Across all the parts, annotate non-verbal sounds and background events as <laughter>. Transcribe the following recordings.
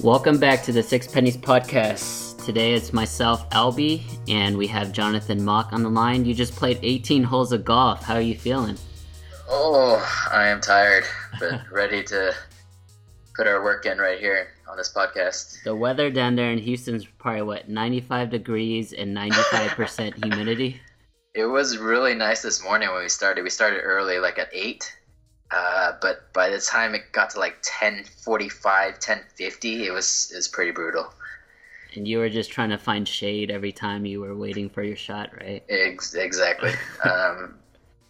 Welcome back to the Six Pennies Podcast. Today it's myself, Albie, and we have Jonathan Mock on the line. You just played 18 holes of golf. How are you feeling? Oh, I am tired, but <laughs> ready to put our work in right here on this podcast. The weather down there in Houston's probably what 95 degrees and 95% <laughs> humidity. It was really nice this morning when we started. We started early, like at eight. Uh, but by the time it got to like 1045 1050 it was it was pretty brutal. And you were just trying to find shade every time you were waiting for your shot right? Ex- exactly. <laughs> Um,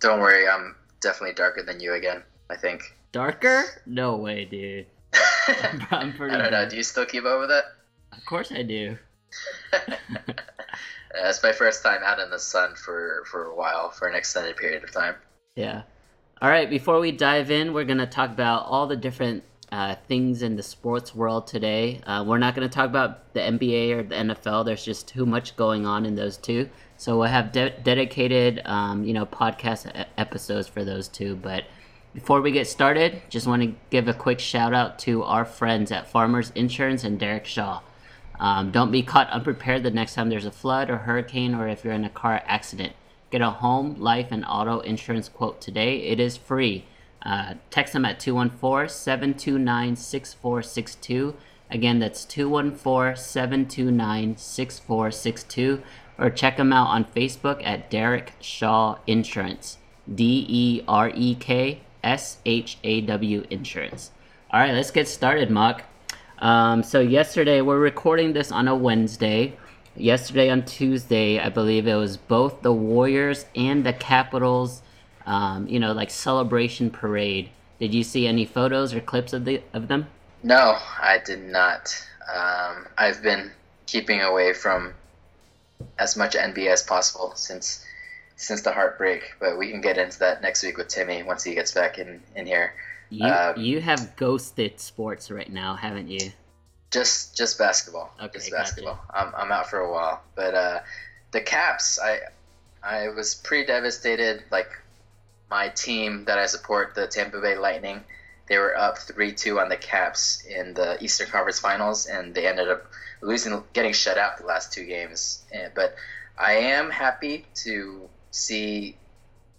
don't worry i'm definitely darker than you again i think. Darker? No way dude. <laughs> I'm <laughs> pretty i don't know do you still keep up with it? Of course i do. It's my first time out in the sun for for a while for an extended period of time. Yeah all right, before we dive in, we're going to talk about all the different uh, things in the sports world today. Uh, we're not going to talk about the NBA or the NFL. There's just too much going on in those two. So we'll have de- dedicated, um, you know, podcast episodes for those two. But before we get started, just want to give a quick shout out to our friends at Farmers Insurance and Derek Shaw. Um, don't be caught unprepared the next time there's a flood or hurricane or if you're in a car accident. Get a home, life, and auto insurance quote today. It is free. Uh, text them at 214 729 6462. Again, that's 214 729 6462. Or check them out on Facebook at Derek Shaw Insurance. D E R E K S H A W Insurance. All right, let's get started, Mock. Um, so, yesterday, we're recording this on a Wednesday yesterday on Tuesday, I believe it was both the Warriors and the Capitals, um, you know, like celebration parade. Did you see any photos or clips of the of them? No, I did not. Um, I've been keeping away from as much NBA as possible since since the heartbreak, but we can get into that next week with Timmy once he gets back in in here. You um, you have ghosted sports right now, haven't you? Just just basketball. Okay, just basketball. Gotcha. I'm I'm out for a while, but uh, the Caps, I I was pretty devastated. Like my team that I support, the Tampa Bay Lightning, they were up three two on the Caps in the Eastern Conference Finals, and they ended up losing, getting shut out the last two games. But I am happy to see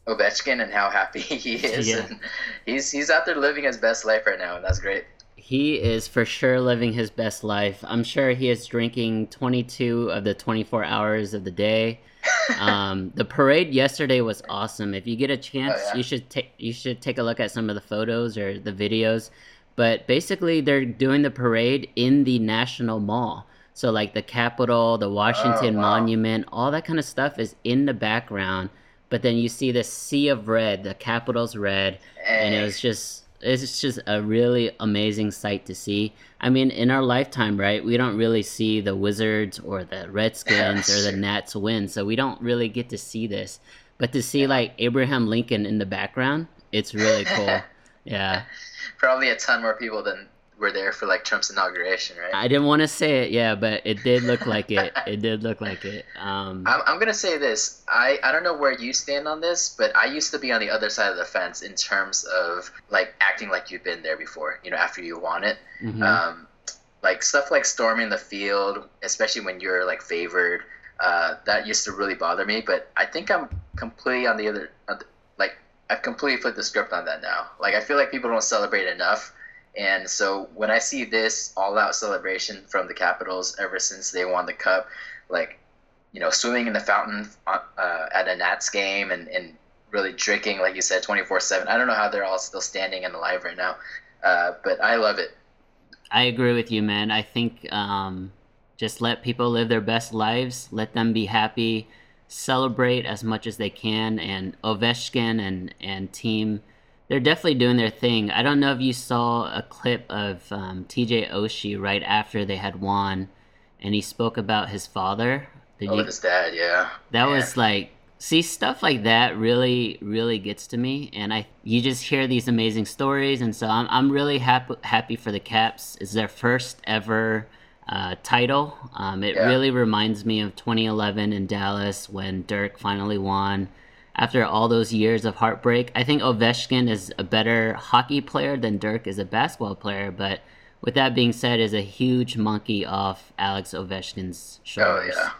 Ovechkin and how happy <laughs> he is. Yeah. And he's he's out there living his best life right now, and that's great he is for sure living his best life. I'm sure he is drinking 22 of the 24 hours of the day. <laughs> um, the parade yesterday was awesome. If you get a chance, oh, yeah. you should take you should take a look at some of the photos or the videos. But basically, they're doing the parade in the National Mall. So like the Capitol, the Washington oh, wow. Monument, all that kind of stuff is in the background. But then you see the sea of red, the Capitals' red, hey. and it was just it's just a really amazing sight to see. I mean, in our lifetime, right, we don't really see the Wizards or the Redskins or the Nats win, so we don't really get to see this. But to see like Abraham Lincoln in the background, it's really cool. <laughs> yeah. Probably a ton more people than were there for like Trump's inauguration, right? I didn't want to say it, yeah, but it did look like it. It did look like it. Um, <laughs> I'm, I'm gonna say this. I I don't know where you stand on this, but I used to be on the other side of the fence in terms of like acting like you've been there before. You know, after you won it. Mm-hmm. Um, like stuff like storming the field, especially when you're like favored. Uh, that used to really bother me, but I think I'm completely on the other, like I've completely flipped the script on that now. Like I feel like people don't celebrate enough and so when I see this all out celebration from the Capitals ever since they won the cup, like, you know, swimming in the fountain uh, at a Nats game and, and really drinking, like you said, 24 7. I don't know how they're all still standing and alive right now, uh, but I love it. I agree with you, man. I think um, just let people live their best lives, let them be happy, celebrate as much as they can. And Ovechkin and, and team they're definitely doing their thing. I don't know if you saw a clip of um, TJ Oshie right after they had won, and he spoke about his father. Did oh, you... his dad, yeah. That yeah. was like, see, stuff like that really, really gets to me, and I, you just hear these amazing stories, and so I'm, I'm really happy, happy for the Caps. It's their first ever uh, title. Um, it yeah. really reminds me of 2011 in Dallas when Dirk finally won after all those years of heartbreak. I think Ovechkin is a better hockey player than Dirk is a basketball player, but with that being said, is a huge monkey off Alex Ovechkin's shoulders. Oh yeah.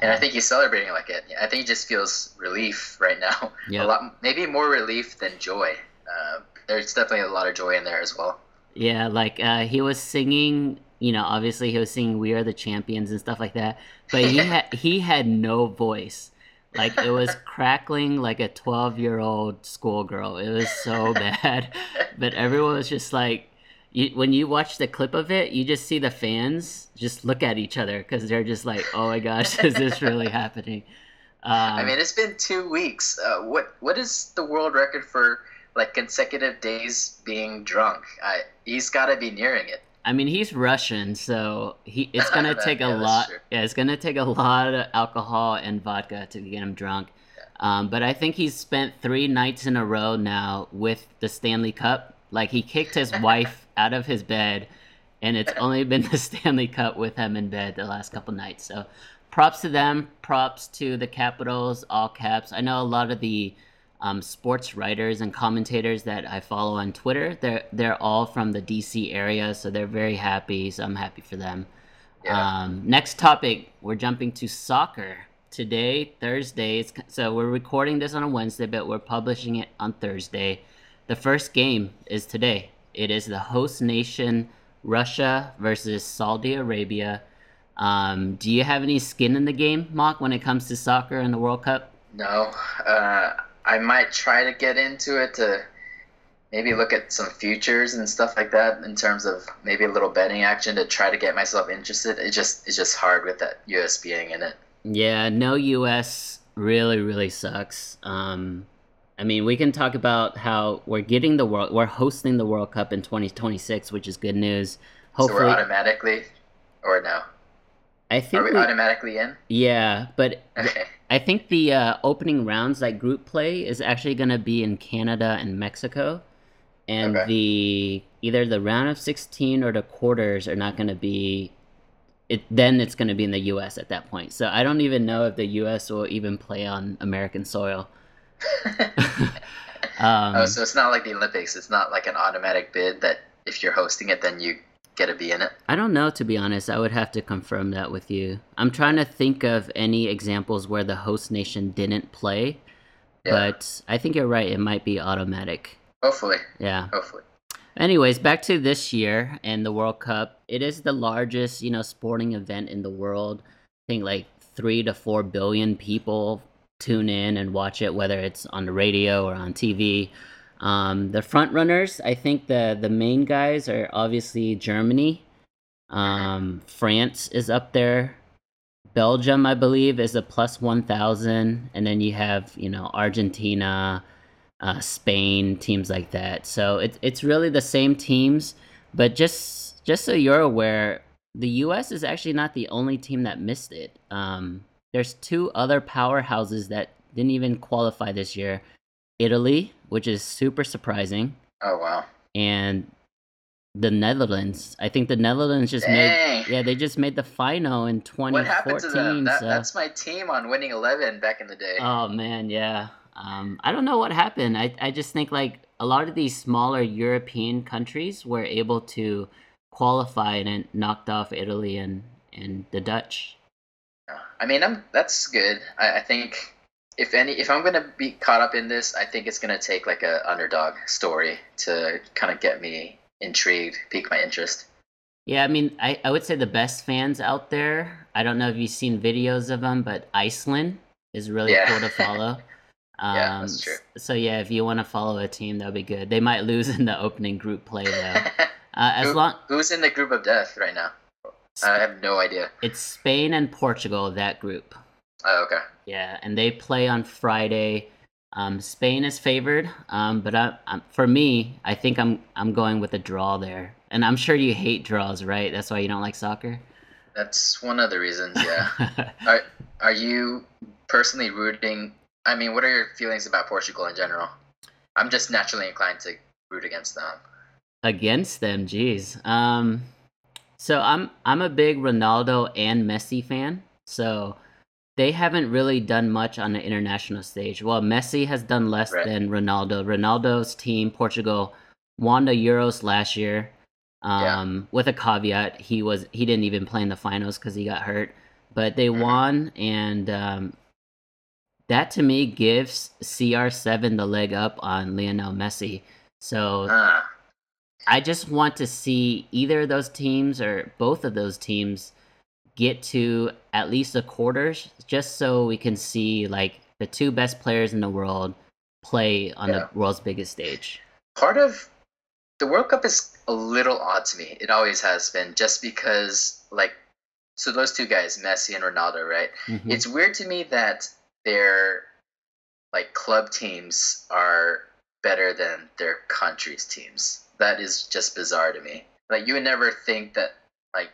And I think he's celebrating like it. I think he just feels relief right now. <laughs> Yeah. A lot, maybe more relief than joy. Uh, there's definitely a lot of joy in there as well. Yeah, like uh, he was singing. You know, obviously he was singing "We Are the Champions" and stuff like that. But he <laughs> had he had no voice. Like it was crackling like a twelve year old schoolgirl. It was so <laughs> bad. But everyone was just like, you, when you watch the clip of it, you just see the fans just look at each other because they're just like, "Oh my gosh, is this really <laughs> happening?" Um, I mean, it's been two weeks. Uh, what what is the world record for like consecutive days being drunk? I, he's got to be nearing it. I mean, he's Russian, so he it's <laughs> gonna take yeah, a lot. true. Yeah, it's gonna take a lot of alcohol and vodka to get him drunk. Um, but I think he's spent three nights in a row now with the Stanley Cup. Like he kicked his <laughs> wife out of his bed, and it's <laughs> only been the Stanley Cup with him in bed the last couple nights. So, props to them. Props to the Capitals, all caps. I know a lot of the um, sports writers and commentators that I follow on Twitter. They're they're all from the DC area, so they're very happy. So I'm happy for them. Yeah. Um, next topic, we're jumping to soccer today, Thursday. So we're recording this on a Wednesday, but we're publishing it on Thursday. The first game is today. It is the host nation Russia versus Saudi Arabia. Um, do you have any skin in the game, Mock, when it comes to soccer and the World Cup? No, uh, I might try to get into it to maybe look at some futures and stuff like that in terms of maybe a little betting action to try to get myself interested. It just it's just hard with that US being in it. Yeah, no US really, really sucks. Um, I mean, we can talk about how we're getting the world, we're hosting the World Cup in 2026, which is good news. So Hopefully, we're automatically, or no? I think Are we we- automatically in? yeah, but Okay. I think the uh, opening rounds, like group play, is actually going to be in Canada and Mexico, and Okay. the either the round of 16 or the quarters are not going to be. It then it's going to be in the U.S. at that point. So I don't even know if the U.S. will even play on American soil. <laughs> <laughs> um, oh, so it's not like the Olympics. It's not like an automatic bid that if you're hosting it, then you to be in it. I don't know to be honest. I would have to confirm that with you. I'm trying to think of any examples where the host nation didn't play, Yeah. but I think you're right. It might be automatic. Hopefully, Yeah. hopefully. Anyways, back to this year and the World Cup. It is the largest, you know, sporting event in the world. I think like three to four billion people tune in and watch it, whether it's on the radio or on TV. Um, the front runners, I think the the main guys are obviously Germany. Um, France is up there. Belgium, I believe, is a plus one thousand, and then you have you know Argentina, uh, Spain, teams like that. So it's it's really the same teams, but just just so you're aware, the U.S. is actually not the only team that missed it. Um, there's two other powerhouses that didn't even qualify this year: Italy, which is super surprising, Oh wow. and the Netherlands. I think the Netherlands just Dang. made yeah they just made the final in What happened to 2014. them? That, so- That's my team on winning eleven back in the day. Oh man, yeah. Um, I don't know what happened. I I just think like a lot of these smaller European countries were able to qualify and it knocked off Italy and and the Dutch. I mean, I'm that's good. I, I think if any, if I'm gonna be caught up in this, I think it's gonna take like a underdog story to kind of get me intrigued, pique my interest. Yeah, I mean, I, I would say the best fans out there. I don't know if you've seen videos of them, but Iceland is really Yeah. cool to <laughs> follow. Um, Yeah, that's true. s- So yeah, if you want to follow a team, that'll be good. They might lose in the opening group play though. <laughs> Uh, as Who- long Who's in the group of death right now? I have no idea. it's Spain and Portugal that group. Oh, okay. Yeah, and they play on Friday. Um, Spain is favored, um, but I, i for me, I think I'm I'm going with a draw there. And I'm sure you hate draws, right? That's why you don't like soccer. That's one of the reasons. Yeah. <laughs> are Are you personally rooting? I mean, what are your feelings about Portugal in general? I'm just naturally inclined to root against them. Against them, jeez. Um, so I'm I'm a big Ronaldo and Messi fan. So they haven't really done much on the international stage. Well, Messi has done less Right. than Ronaldo. Ronaldo's team, Portugal, won the Euros last year. Um, yeah. with a caveat, he was he didn't even play in the finals because he got hurt. But they mm-hmm. won, and um, that to me gives CR7 the leg up on Lionel Messi. So uh. I just want to see either of those teams or both of those teams get to at least the quarters just so we can see like the two best players in the world play on yeah. the world's biggest stage. Part of the World Cup is a little odd to me. It always has been just because like so those two guys, Messi and Ronaldo, right? Mm-hmm. It's weird to me that their like club teams are better than their country's teams. That is just bizarre to me. Like you would never think that like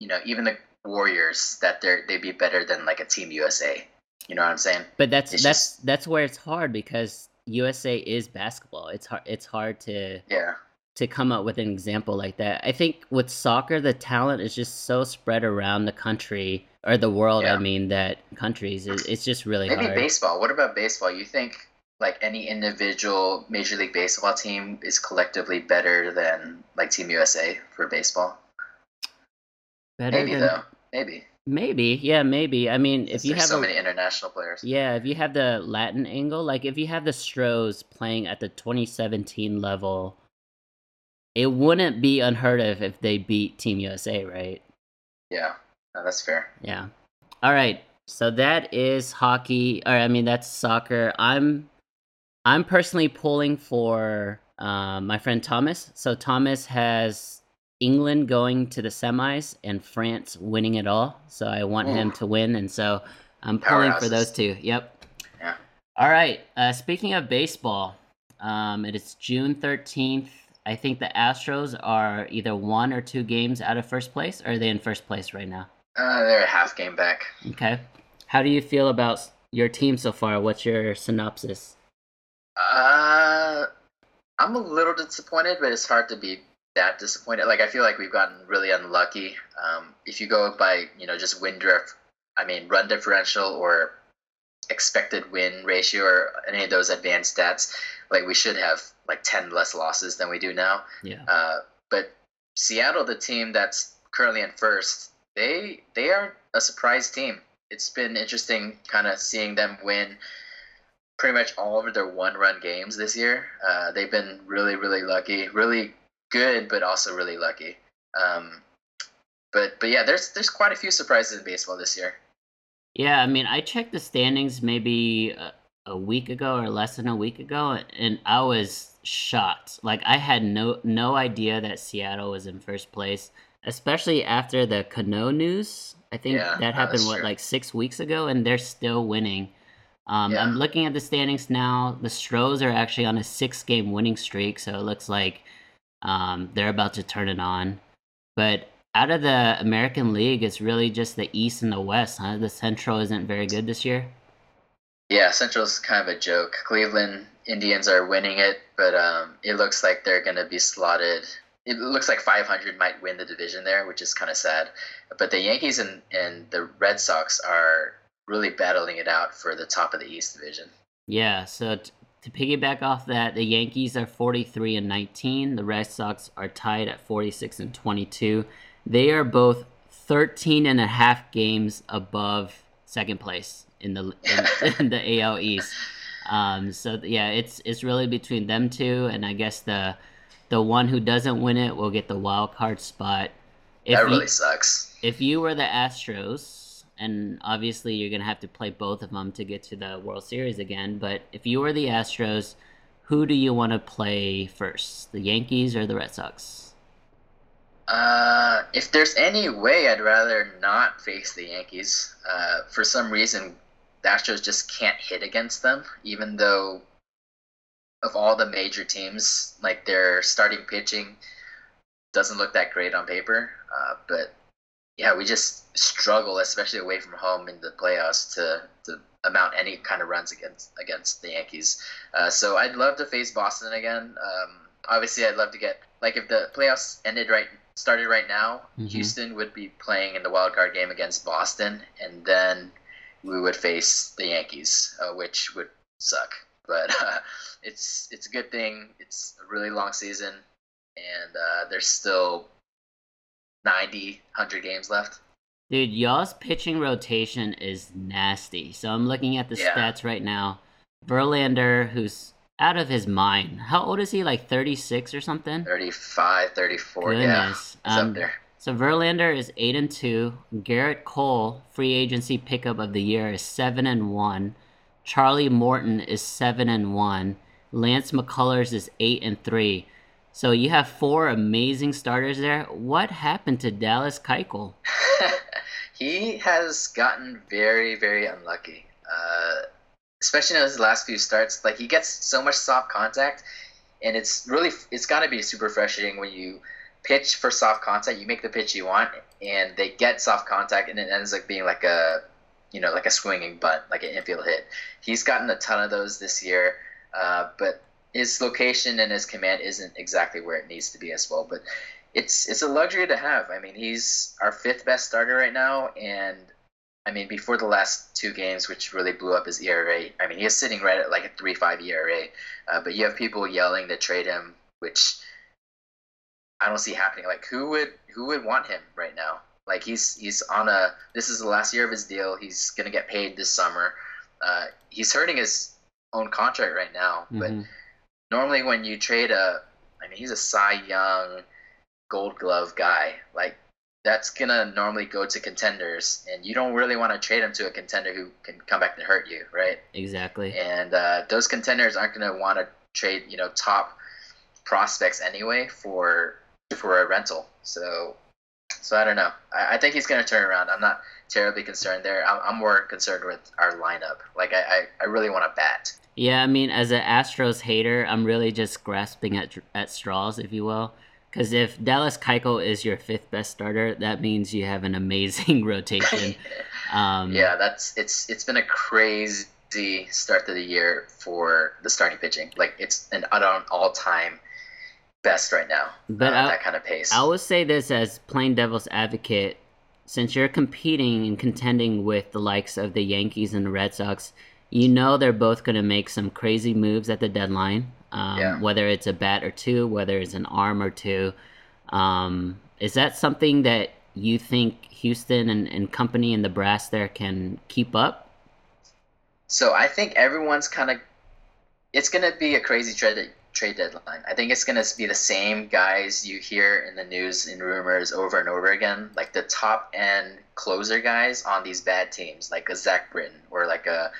you know even the Warriors that they're they'd be better than like a Team USA. You know what I'm saying? But that's it's that's just... that's where it's hard because USA is basketball. It's hard. It's hard to yeah to come up with an example like that. I think with soccer, the talent is just so spread around the country or the world. Yeah. I mean, that countries it's just really maybe hard. baseball. What about baseball? You think like any individual Major League Baseball team is collectively better than like Team USA for baseball? Better maybe than, though. Maybe. Maybe, yeah, maybe. I mean, if you have so a, many international players, yeah, if you have the Latin angle, like if you have the Stros playing at the 2017 level, it wouldn't be unheard of if they beat Team USA, right? Yeah, no, that's fair. Yeah. All right. So that is hockey, or I mean that's soccer. I'm I'm personally pulling for uh, my friend Thomas. So Thomas has England going to the semis and France winning it all. So I want Ooh. him to win, and so I'm pulling for those two. Yep. Yeah. All right. Uh, speaking of baseball, um, it is June 13th. I think the Astros are either one or two games out of first place. Or are they in first place right now? Uh, they're a half game back. Okay. How do you feel about your team so far? What's your synopsis? Uh, I'm a little disappointed, but it's hard to be that disappointed. Like I feel like we've gotten really unlucky. Um, if you go by you know just win drift, I mean run differential or expected win ratio or any of those advanced stats, like we should have like 10 less losses than we do now. Yeah. Uh, but Seattle, the team that's currently in first, they they are a surprise team. It's been interesting kind of seeing them win pretty much all of their one run games this year. Uh, they've been really, really lucky, really good, but also really lucky. Um, but but yeah, there's there's quite a few surprises in baseball this year. Yeah, I mean, I checked the standings maybe a, a week ago or less than a week ago, and I was shocked. Like I had no no idea that Seattle was in first place, especially after the Cano news. I think yeah, that happened what true. like six weeks ago, and they're still winning. Um, yeah. I'm looking at the standings now. The Stros are actually on a six-game winning streak, so it looks like um, they're about to turn it on. But out of the American League, it's really just the East and the West, huh? The Central isn't very good this year. Yeah, Central's kind of a joke. Cleveland Indians are winning it, but um, it looks like they're going to be slotted. It looks like 500 might win the division there, which is kind of sad. But the Yankees and, and the Red Sox are really battling it out for the top of the East division. Yeah, so t- to piggyback off that, the Yankees are 43 and 19. The Red Sox are tied at 46 and 22. They are both 13 and a half games above second place in the in, <laughs> in the AL East. Um, so yeah, it's it's really between them two, and I guess the the one who doesn't win it will get the wild card spot. If that really you, sucks. If you were the Astros, and obviously you're gonna have to play both of them to get to the World Series again, but if you were the Astros, who do you want to play first, the Yankees or the Red Sox? Uh, if there's any way, I'd rather not face the Yankees. Uh, for some reason, the Astros just can't hit against them, even though of all the major teams, like their starting pitching doesn't look that great on paper. Uh, but yeah, we just struggle, especially away from home in the playoffs, to to amount any kind of runs against against the Yankees. Uh, so I'd love to face Boston again. Um, obviously, I'd love to get like if the playoffs ended right started right now, mm-hmm. Houston would be playing in the wild card game against Boston, and then we would face the Yankees, uh, which would suck. But <laughs> uh, it's it's a good thing. It's a really long season. and uh, there's still 90, 100 games left. Dude, y'all's pitching rotation is nasty. So I'm looking at the Yeah. stats right now. Verlander, who's out of his mind. How old is he? Like 36 or something? 35, 34, yeah. Goodness. It's Um, up there. So Verlander is eight and two. Gerrit Cole, free agency pickup of the year, is seven and one. Charlie Morton is seven and one. Lance McCullers is eight and three. So you have four amazing starters there. What happened to Dallas Keuchel? <laughs> he has gotten very, very unlucky. Uh, especially in his last few starts. Like he gets so much soft contact, and it's really it's got to be super frustrating when you pitch for soft contact. You make the pitch you want, and they get soft contact, and it ends up being like a you know like a swinging bunt, like an infield hit. He's gotten a ton of those this year, uh, but his location and his command isn't exactly where it needs to be as well. But it's it's a luxury to have. I mean, he's our fifth best starter right now, and I mean, before the last two games, which really blew up his ERA. I mean, he is sitting right at like a three five ERA, uh, but you have people yelling to trade him, which I don't see happening. Like, who would who would want him right now? Like, he's he's on a this is the last year of his deal. He's gonna get paid this summer. Uh, he's hurting his own contract right now, but Mhm. Normally when you trade a, I mean, he's a Cy Young, Gold Glove guy. Like that's gonna normally go to contenders, and you don't really want to trade him to a contender who can come back and hurt you, right? Exactly. And uh, those contenders aren't gonna want to trade, you know, top prospects anyway for for a rental. So, so I don't know. I, I think he's gonna turn around. I'm not terribly concerned there. I'm, I'm more concerned with our lineup. Like I, I, I really want to bat. Yeah, I mean, as an Astros hater, I'm really just grasping at at straws, if you will. Because if Dallas Keuchel is your fifth best starter, that means you have an amazing <laughs> rotation. Um, Yeah, that's it's it's been a crazy start to the year for the starting pitching. Like it's an all time best right now. But uh, I- that kind of pace. I will say this as plain devil's advocate: since you're competing and contending with the likes of the Yankees and the Red Sox, you know they're both going to make some crazy moves at the deadline. Um, Yeah. Whether it's a bat or two, whether it's an arm or two, um, is that something that you think Houston and, and company and the brass there can keep up? So I think everyone's kind of. It's gonna be a crazy trade trade deadline. I think it's gonna be the same guys you hear in the news and rumors over and over again, like the top end closer guys on these bad teams, like a Zach Britton or like a,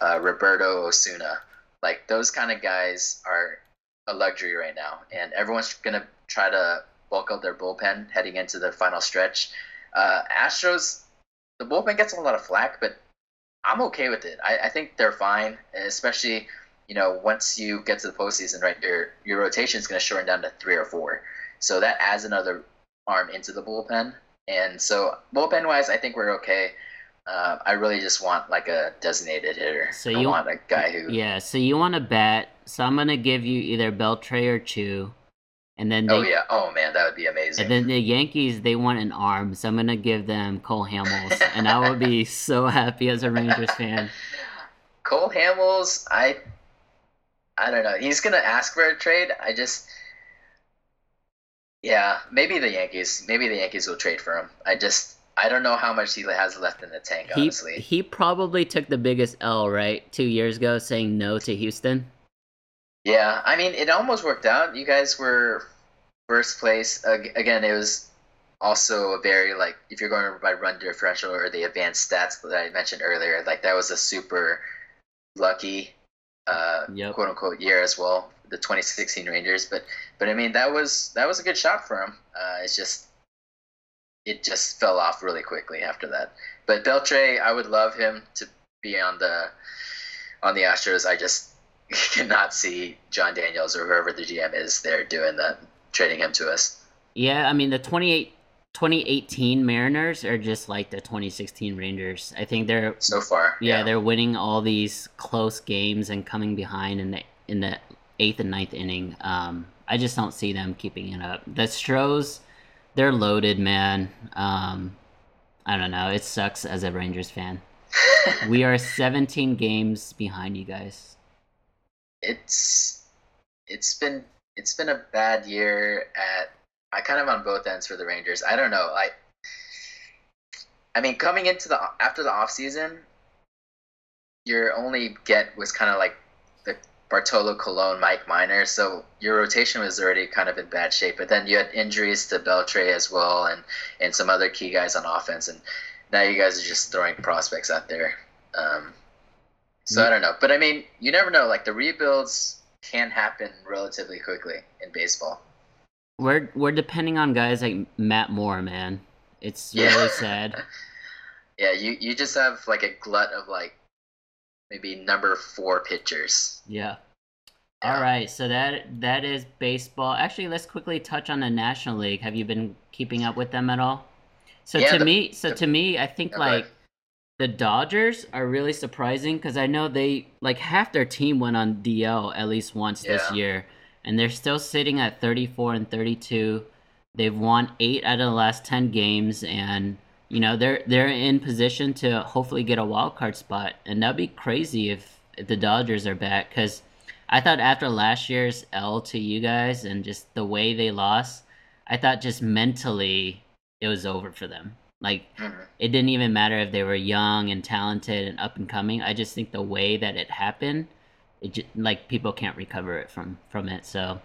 a Roberto Osuna. Like those kind of guys are a luxury right now, and everyone's gonna try to bulk up their bullpen heading into the final stretch. Uh, Astros, the bullpen gets a lot of flack, but I'm okay with it. I, I think they're fine, especially you know once you get to the postseason, right? Your your rotation is to shorten down to three or four, so that adds another arm into the bullpen. And so bullpen wise, I think we're okay. Uh, I really just want like a designated hitter. So I you- want a guy who. Yeah, so you want to bat. So I'm going to give you either Beltre or Choo. And then they, Oh yeah. Oh man, that would be amazing. And then the Yankees, they want an arm, so I'm gonna give them Cole Hamels, and I will be <laughs> so happy as a Rangers fan. Cole Hamels, I I don't know. He's gonna ask for a trade. I just yeah, maybe the Yankees. Maybe the Yankees will trade for him. I just I don't know how much he has left in the tank. He Honestly, he probably took the biggest L right two years ago, saying no to Houston. yeah. I mean, it almost worked out. You guys were first place again. It was also a very like if you're going by run differential or the advanced stats that I mentioned earlier. Like that was a super lucky uh, Yep. quote unquote year as well, the 2016 Rangers. But but I mean that was that was a good shot for him. Uh, it's just it just fell off really quickly after that. But Beltre, I would love him to be on the on the Astros. I just <laughs> cannot see Jon Daniels or whoever the GM is there doing that, trading him to us. Yeah, I mean the 28, 2018 Mariners are just like the 2016 Rangers. I think they're So far, yeah, they're winning all these close games and coming behind in the in the eighth and ninth inning. Um, I just don't see them keeping it up. The Stros, they're loaded, man. Um, I don't know. It sucks as a Rangers fan. <laughs> We are 17 games behind you guys. it's it's been it's been a bad year at I kind of on both ends for the Rangers. I don't know. I I mean, coming into the after the off season, your only get was kind of like Bartolo Colon, Mike Minor. So your rotation was already kind of in bad shape. But then you had injuries to Beltre as well, and and some other key guys on offense. And now you guys are just throwing prospects out there. Um, so I don't know, but I mean, you never know. Like the rebuilds can happen relatively quickly in baseball. We're we're depending on guys like Matt Moore, man. It's really yeah. <laughs> sad. yeah, you you just have like a glut of like maybe number four pitchers. Yeah. yeah. All right, so that that is baseball. Actually, let's quickly touch on the National League. Have you been keeping up with them at all? So yeah, to the, me, so the, to me, I think like the Dodgers are really surprising because I know they like half their team went on DL at least once yeah. this year, and they're still sitting at 34 and 32. They've won eight out of the last 10 games, and you know they're they're in position to hopefully get a wild card spot, and that'd be crazy if, if the Dodgers are back because I thought after last year's L to you guys and just the way they lost, I thought just mentally it was over for them. Like mm-hmm. it didn't even matter if they were young and talented and up and coming. I just think the way that it happened, it just, like people can't recover it from from it. So,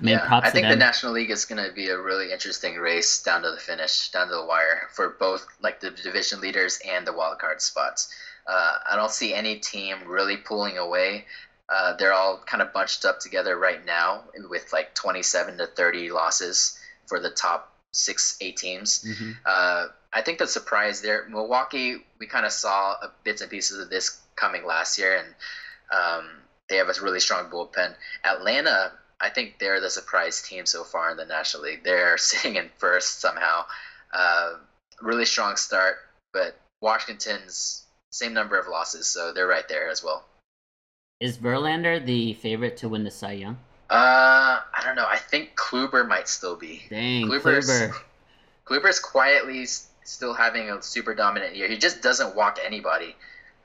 I mean, yeah, I think the National League is going to be a really interesting race down to the finish, down to the wire for both like the division leaders and the wild card spots. Uh, I don't see any team really pulling away. Uh, they're all kind of bunched up together right now with like 27 to 30 losses for the top six, eight teams. Mm-hmm. Uh, I think the surprise there, Milwaukee, we kind of saw bits and pieces of this coming last year, and um, they have a really strong bullpen. Atlanta, I think they're the surprise team so far in the National League. They're <laughs> sitting in first somehow. Uh, really strong start, but Washington's same number of losses, so they're right there as well. Is Verlander the favorite to win the Cy Young? Uh, I don't know. I think Kluber might still be. Dang, Kluber's, Kluber. Kluber's quietly still having a super dominant year. He just doesn't walk anybody.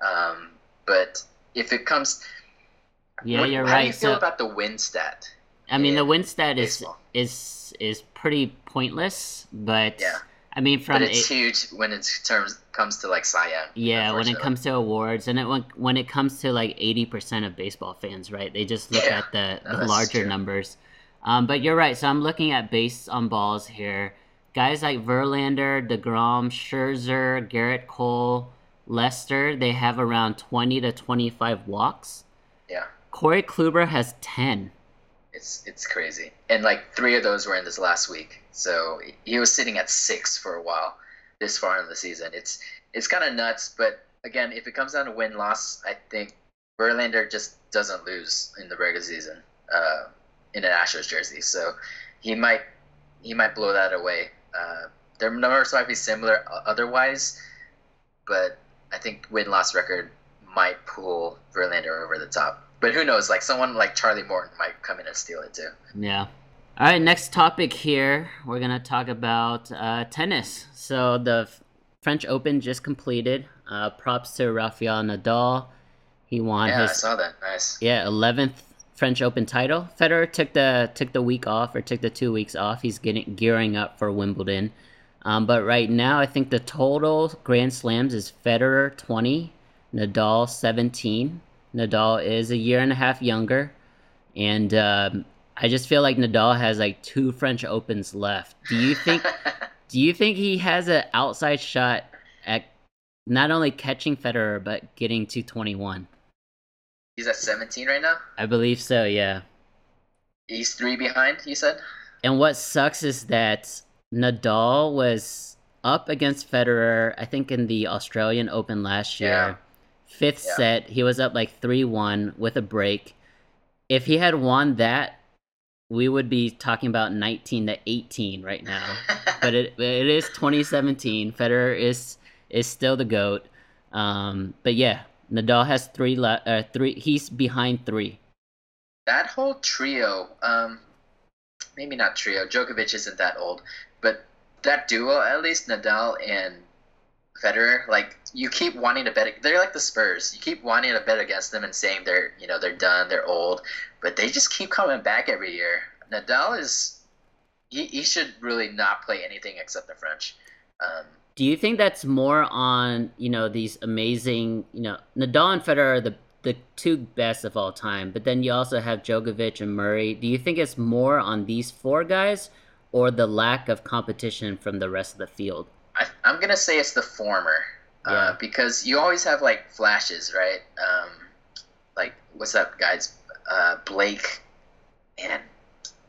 Um, but if it comes, yeah, what, you're how right. How do you feel so, about the win stat? I mean, the win stat is is is pretty pointless, but yeah. I mean, from but it's it, huge when it terms comes to like Cy Young. Yeah, when it comes to awards, and it when, when it comes to like eighty percent of baseball fans, right? They just look yeah, at the, the larger true. numbers. Um, but you're right. So I'm looking at base on balls here guys like Verlander, DeGrom, Scherzer, Gerrit Cole, Lester, they have around 20 to 25 walks. Yeah. Corey Kluber has 10. It's it's crazy. And like 3 of those were in this last week. So he was sitting at 6 for a while this far in the season. It's it's kind of nuts, but again, if it comes down to win loss, I think Verlander just doesn't lose in the regular season uh, in an Astros jersey. So he might he might blow that away uh, their numbers might be similar otherwise, but I think win loss record might pull Verlander over the top. But who knows? Like someone like Charlie Morton might come in and steal it too. Yeah. All right. Next topic here, we're gonna talk about uh, tennis. So the French Open just completed. Uh, props to Rafael Nadal. He won yeah, his. I saw that. Nice. Yeah, eleventh French Open title. Federer took the took the week off or took the two weeks off. He's getting gearing up for Wimbledon. Um, but right now, I think the total Grand Slams is Federer twenty, Nadal seventeen. Nadal is a year and a half younger, and um, I just feel like Nadal has like two French Opens left. Do you think? <laughs> do you think he has an outside shot at not only catching Federer but getting to twenty one? He's at 17 right now? I believe so, yeah. He's three behind, you said? And what sucks is that Nadal was up against Federer, I think in the Australian Open last year. Yeah. Fifth yeah. set, he was up like 3 1 with a break. If he had won that, we would be talking about 19 to 18 right now. <laughs> but it it is 2017. Federer is is still the goat. Um, but yeah, Nadal has three. Le- uh, three. He's behind three. That whole trio, um, maybe not trio. Djokovic isn't that old, but that duo, at least Nadal and Federer, like you keep wanting to bet. They're like the Spurs. You keep wanting to bet against them and saying they're, you know, they're done, they're old, but they just keep coming back every year. Nadal is he, he should really not play anything except the French. Um, Do you think that's more on you know these amazing you know Nadal and Federer are the the two best of all time, but then you also have Djokovic and Murray. Do you think it's more on these four guys or the lack of competition from the rest of the field? I, am gonna say it's the former, uh, yeah. uh, because you always have like flashes, right? Um, like what's up, guys? Uh, Blake, and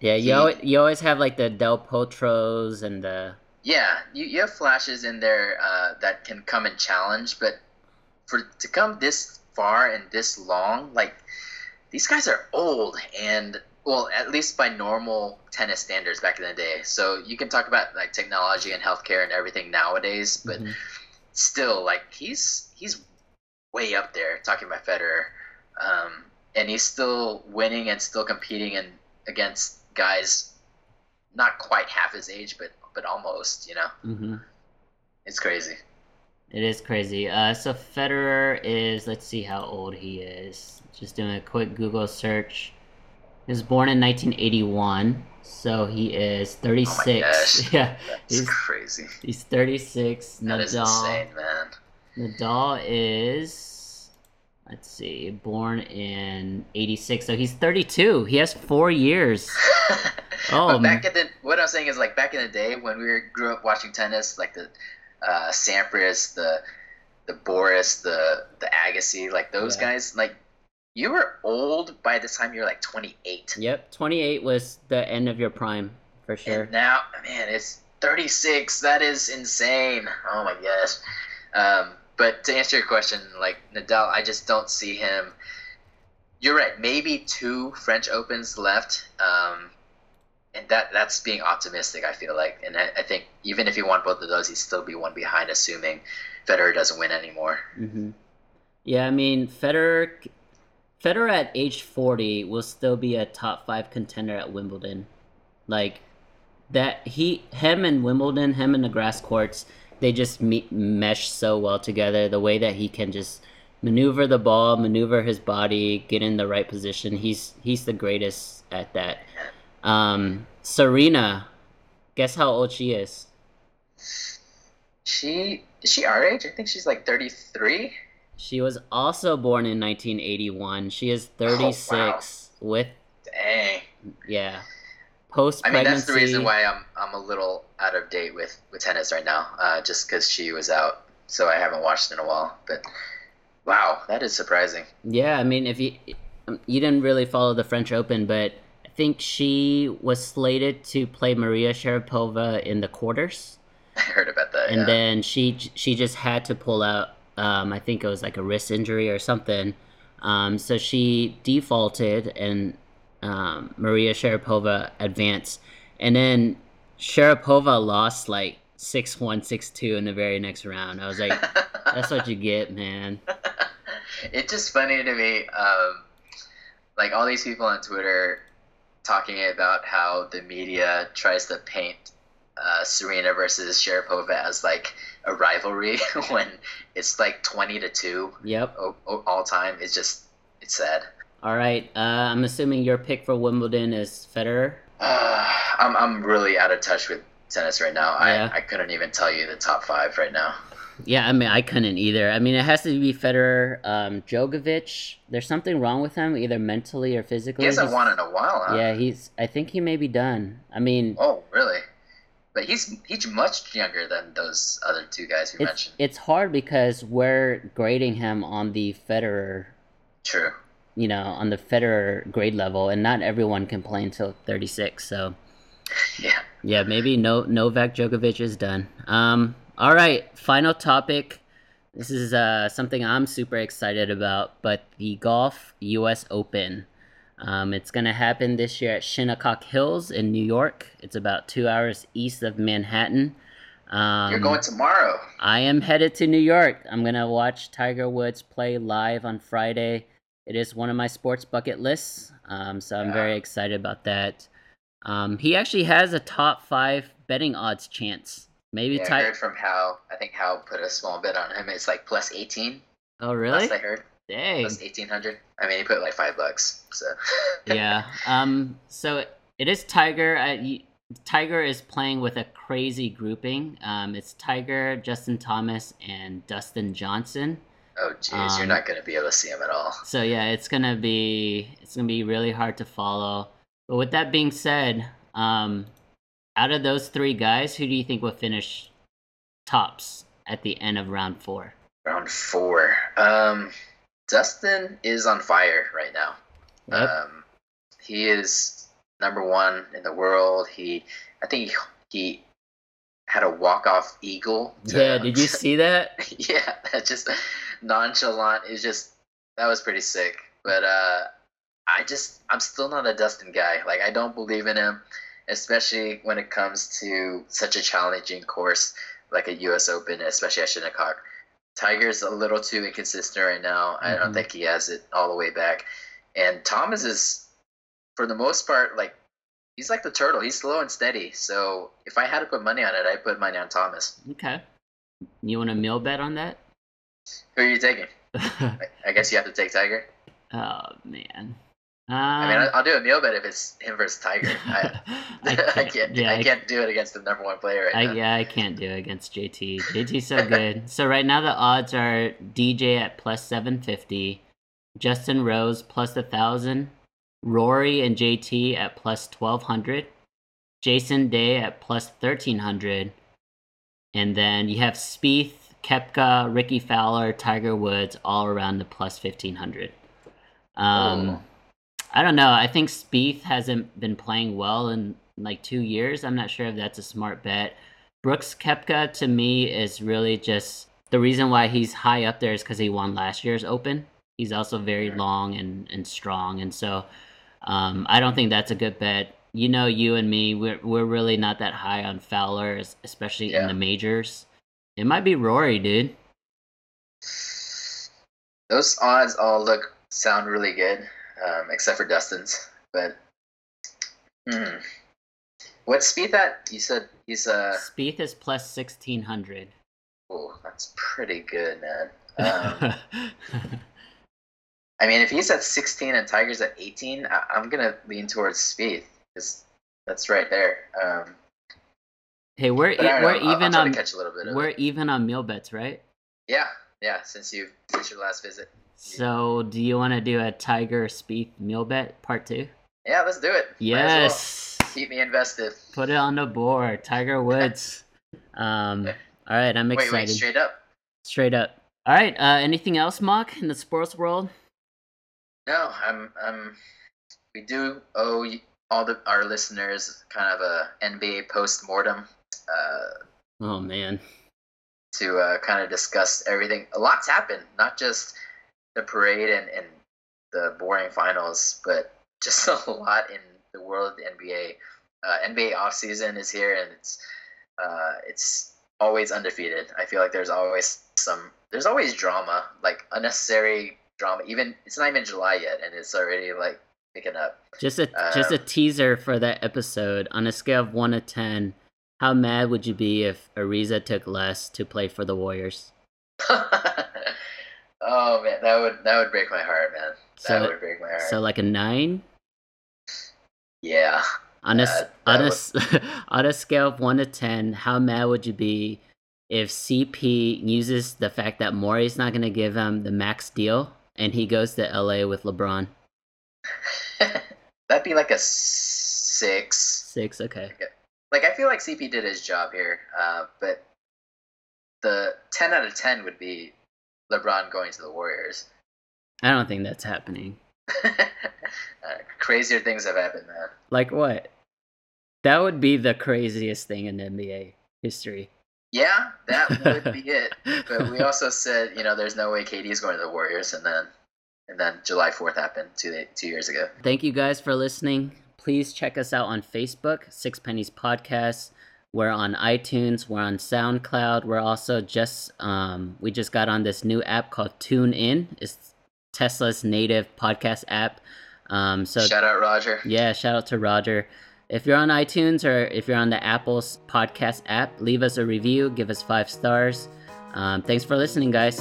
yeah, you he, always, you always have like the Del Potros and the yeah, you, you have flashes in there uh, that can come and challenge, but for to come this far and this long, like these guys are old and well, at least by normal tennis standards back in the day. So you can talk about like technology and healthcare and everything nowadays, but mm-hmm. still, like he's he's way up there. Talking about Federer, um, and he's still winning and still competing and against guys not quite half his age, but but almost. You know, mm-hmm. it's crazy. It is crazy. Uh, so Federer is. Let's see how old he is. Just doing a quick Google search. He was born in 1981, so he is 36. Oh <laughs> yeah, That's he's crazy. He's 36. That Nadal, is insane, man. Nadal is let's see, born in 86, so he's 32. He has 4 years. <laughs> oh, back in the what I'm saying is like back in the day when we were, grew up watching tennis, like the uh, Sampras, the the Boris, the the Agassi, like those yeah. guys, like you were old by the time you were like 28. Yep, 28 was the end of your prime for sure. And now, man, it's 36. That is insane. Oh my gosh. Um, but to answer your question, like Nadal, I just don't see him. You're right. Maybe two French Opens left, um, and that that's being optimistic. I feel like, and I, I, think even if he won both of those, he'd still be one behind, assuming Federer doesn't win anymore. Mm-hmm. Yeah, I mean Federer Federer at age 40 will still be a top five contender at Wimbledon. Like that, he, him and Wimbledon, him and the grass courts, they just meet, mesh so well together. The way that he can just maneuver the ball, maneuver his body, get in the right position. He's he's the greatest at that. Um, Serena, guess how old she is? She is she our age? I think she's like thirty three. She was also born in 1981. She is 36 oh, wow. with. Dang. Yeah. Post. I mean, that's the reason why I'm I'm a little out of date with with tennis right now, uh, just because she was out, so I haven't watched in a while. But wow, that is surprising. Yeah, I mean, if you um, you didn't really follow the French Open, but I think she was slated to play Maria Sharapova in the quarters. <laughs> I heard about that. And yeah. then she she just had to pull out um, I think it was like a wrist injury or something. Um, so she defaulted, and um, Maria Sharapova advanced, and then Sharapova lost like six one, six two in the very next round. I was like, <laughs> "That's what you get, man." <laughs> It's just funny to me, um, like all these people on Twitter talking about how the media tries to paint uh, Serena versus Sharapova as like a rivalry <laughs> when it's like twenty to two. Yep. all time. It's just it's sad. All right. Uh, I'm assuming your pick for Wimbledon is Federer. Uh, I'm I'm really out of touch with tennis right now. Yeah. I I couldn't even tell you the top five right now. Yeah, I mean, I couldn't either. I mean, it has to be Federer, um, Djokovic. There's something wrong with him, either mentally or physically. He hasn't he's, won in a while. Huh? Yeah, he's. I think he may be done. I mean. Oh, really? But he's he's much younger than those other two guys you it's, mentioned. It's hard because we're grading him on the Federer. True. You know, on the Federer grade level, and not everyone can play until 36. So. <laughs> Yeah. Yeah, maybe no Novak Djokovic is done. Um. All right, final topic. This is uh, something I'm super excited about, but the golf U.S. Open. Um, it's going to happen this year at Shinnecock Hills in New York. It's about two hours east of Manhattan. Um, You're going tomorrow. I am headed to New York. I'm going to watch Tiger Woods play live on Friday. It is one of my sports bucket lists, um, so I'm yeah. very excited about that. Um, he actually has a top five betting odds chance. Maybe yeah, I heard from Hal. I think Hal put a small bet on him. It's like plus 18. Oh, really? Last I heard. Dang. Plus eighteen hundred. I mean, he put like five bucks. So. <laughs> yeah. Um. So it is Tiger. Uh, Tiger is playing with a crazy grouping. Um, it's Tiger, Justin Thomas, and Dustin Johnson. Oh jeez, um, you're not gonna be able to see him at all. So yeah, it's gonna be it's gonna be really hard to follow. But with that being said, um, out of those three guys, who do you think will finish tops at the end of round four? Round four. Um, Dustin is on fire right now. Yep. Um, he is number one in the world. He, I think he, he had a walk off eagle. To, yeah, did you <laughs> see that? yeah, that just nonchalant. Is just that was pretty sick. But uh, I just I'm still not a Dustin guy. Like I don't believe in him, especially when it comes to such a challenging course like a U.S. Open, especially at Shinnecock. Tiger's a little too inconsistent right now. Mm-hmm. I don't mm-hmm. think he has it all the way back. And Thomas is, for the most part, like he's like the turtle. He's slow and steady. So if I had to put money on it, I'd put money on Thomas. Okay. You want a meal bet on that? Who are you taking? <laughs> I guess you have to take Tiger. Oh man. Um, I mean, I'll do a meal bet if it's him versus Tiger. <laughs> I, I, can't, <laughs> I can't, yeah, I can't do it against the number one player right I, now. Yeah, I can't do it against JT. JT's so <laughs> good. so right now the odds are DJ at plus seven fifty, Justin Rose plus a thousand, Rory and JT at plus twelve hundred, Jason Day at plus thirteen hundred, and then you have Spieth, Koepka, Rickie Fowler, Tiger Woods all around the plus fifteen hundred. Um. Oh I don't know. I think Spieth hasn't been playing well in like two years. I'm not sure if that's a smart bet. Brooks Koepka to me is really just the reason why he's high up there is because he won last year's Open. He's also very long and, and strong, and so um, I don't think that's a good bet. You know, you and me, we're we're really not that high on Fowler, especially yeah. in the majors. It might be Rory, dude. Those odds all look sound really good um, except for Dustin's. But hmm. what's Spieth at? You said he's uh. Spieth is plus sixteen hundred. Oh, that's pretty good, man. Um, <laughs> I mean, if he's at sixteen and Tiger's at eighteen, I- am gonna lean towards Spieth because that's right there. Um, hey, we're e- we're know, even on we're even on meal bets, right? Yeah, yeah. Since you since your last visit. So, do you want to do a Tiger Spieth meal bet part two? Yeah, let's do it. Yes. Well. Keep me invested. Put it on the board. Tiger <laughs> Woods. um. All right, I'm excited. Wait, wait, straight up. Straight up. All right. Uh, anything else, Mock, in the sports world? No, I'm. I'm. We do owe all the our listeners kind of a NBA post mortem. Uh, oh man. To uh, kind of discuss everything. A lot's happened. Not just the parade and, and the boring finals, but just <laughs> a lot in the world of the NBA. Uh, NBA offseason is here, and it's uh, it's always undefeated. I feel like there's always some there's always drama, like unnecessary drama. Even it's not even July yet, and it's already like picking up. Just a um, just a teaser for that episode. On a scale of one to ten, how mad would you be if Ariza took less to play for the Warriors? <laughs> Oh man, that would that would break my heart, man. That so, would break my heart. So like a nine. Yeah. On a that, on a would... <laughs> on a scale of one to ten, how mad would you be if CP uses the fact that Morey's not going to give him the max deal and he goes to LA with LeBron? <laughs> That'd be like a six. Six, okay. Like I feel like CP did his job here, uh, but the ten out of ten would be LeBron going to the Warriors. I don't think that's happening. <laughs> uh, crazier things have happened, man. Like what? That would be the craziest thing in NBA history. Yeah, that would be <laughs> it. But we also said, you know, there's no way KD is going to the Warriors, and then and then July 4th happened two two years ago. Thank you guys for listening. Please check us out on Facebook, Six Pennies Podcast. We're on iTunes. We're on SoundCloud. We're also just um, we just got on this new app called Tune In. It's Tesla's native podcast app. Um, so shout out Roger. Yeah, shout out to Roger. If you're on iTunes or if you're on the Apple's podcast app, leave us a review. Give us five stars. Um, thanks for listening, guys.